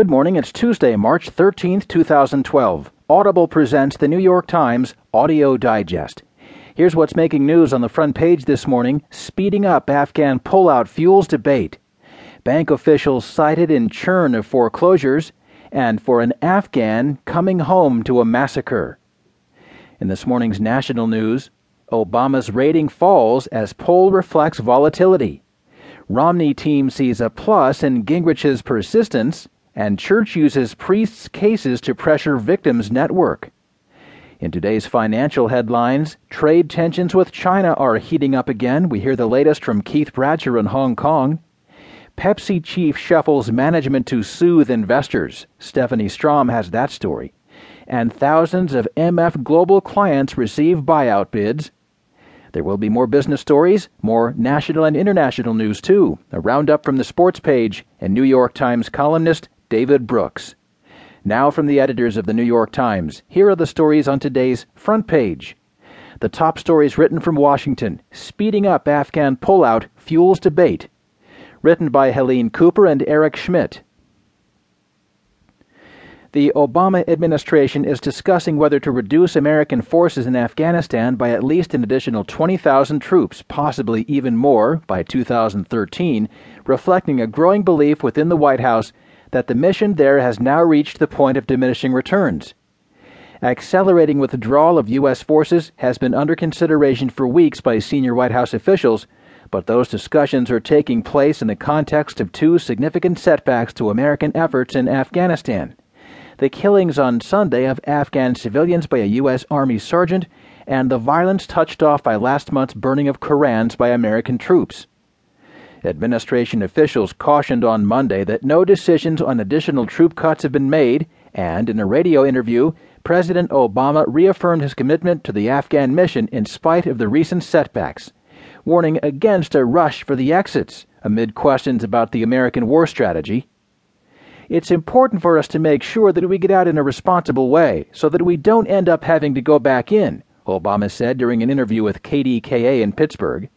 Good morning. It's Tuesday, March 13th, 2012. Audible presents the New York Times Audio Digest. Here's what's making news on the front page this morning speeding up Afghan pullout fuels debate. Bank officials cited in churn of foreclosures, and for an Afghan coming home to a massacre. In this morning's national news, Obama's rating falls as poll reflects volatility. Romney team sees a plus in Gingrich's persistence and church uses priests' cases to pressure victims' network. In today's financial headlines, trade tensions with China are heating up again. We hear the latest from Keith Bradsher in Hong Kong. Pepsi chief shuffles management to soothe investors. Stephanie Strom has that story. And thousands of MF Global clients receive buyout bids. There will be more business stories, more national and international news too. A roundup from the sports page and New York Times columnist David Brooks. Now, from the editors of the New York Times, here are the stories on today's front page. The top stories written from Washington Speeding up Afghan pullout fuels debate. Written by Helene Cooper and Eric Schmitt. The Obama administration is discussing whether to reduce American forces in Afghanistan by at least an additional 20,000 troops, possibly even more, by 2013, reflecting a growing belief within the White House that the mission there has now reached the point of diminishing returns. Accelerating withdrawal of U.S. forces has been under consideration for weeks by senior White House officials, but those discussions are taking place in the context of two significant setbacks to American efforts in Afghanistan the killings on Sunday of Afghan civilians by a U.S. Army sergeant, and the violence touched off by last month's burning of Korans by American troops. Administration officials cautioned on Monday that no decisions on additional troop cuts have been made, and in a radio interview, President Obama reaffirmed his commitment to the Afghan mission in spite of the recent setbacks, warning against a rush for the exits amid questions about the American war strategy. It's important for us to make sure that we get out in a responsible way so that we don't end up having to go back in, Obama said during an interview with KDKA in Pittsburgh.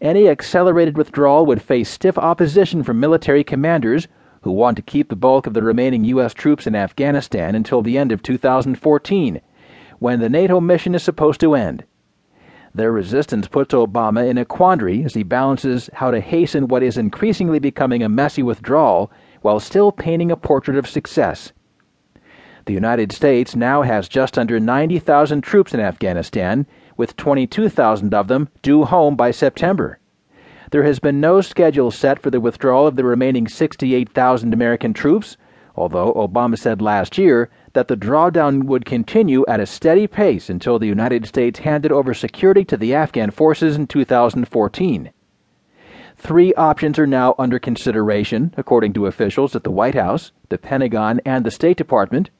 Any accelerated withdrawal would face stiff opposition from military commanders who want to keep the bulk of the remaining U.S. troops in Afghanistan until the end of 2014, when the NATO mission is supposed to end. Their resistance puts Obama in a quandary as he balances how to hasten what is increasingly becoming a messy withdrawal while still painting a portrait of success. The United States now has just under 90,000 troops in Afghanistan with 22,000 of them due home by September. There has been no schedule set for the withdrawal of the remaining 68,000 American troops, although Obama said last year that the drawdown would continue at a steady pace until the United States handed over security to the Afghan forces in 2014. Three options are now under consideration, according to officials at the White House, the Pentagon, and the State Department.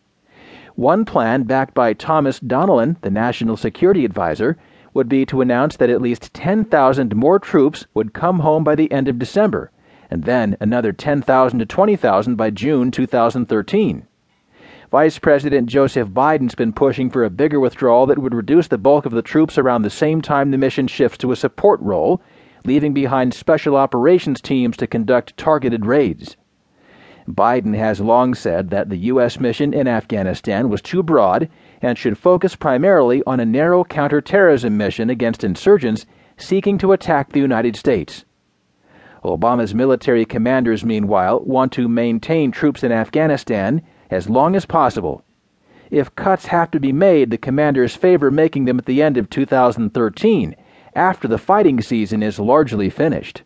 One plan, backed by Thomas Donilon, the National Security Advisor, would be to announce that at least 10,000 more troops would come home by the end of December, and then another 10,000 to 20,000 by June 2013. Vice President Joseph Biden's been pushing for a bigger withdrawal that would reduce the bulk of the troops around the same time the mission shifts to a support role, leaving behind special operations teams to conduct targeted raids. Biden has long said that the U.S. mission in Afghanistan was too broad and should focus primarily on a narrow counterterrorism mission against insurgents seeking to attack the United States. Obama's military commanders, meanwhile, want to maintain troops in Afghanistan as long as possible. If cuts have to be made, the commanders favor making them at the end of 2013, after the fighting season is largely finished.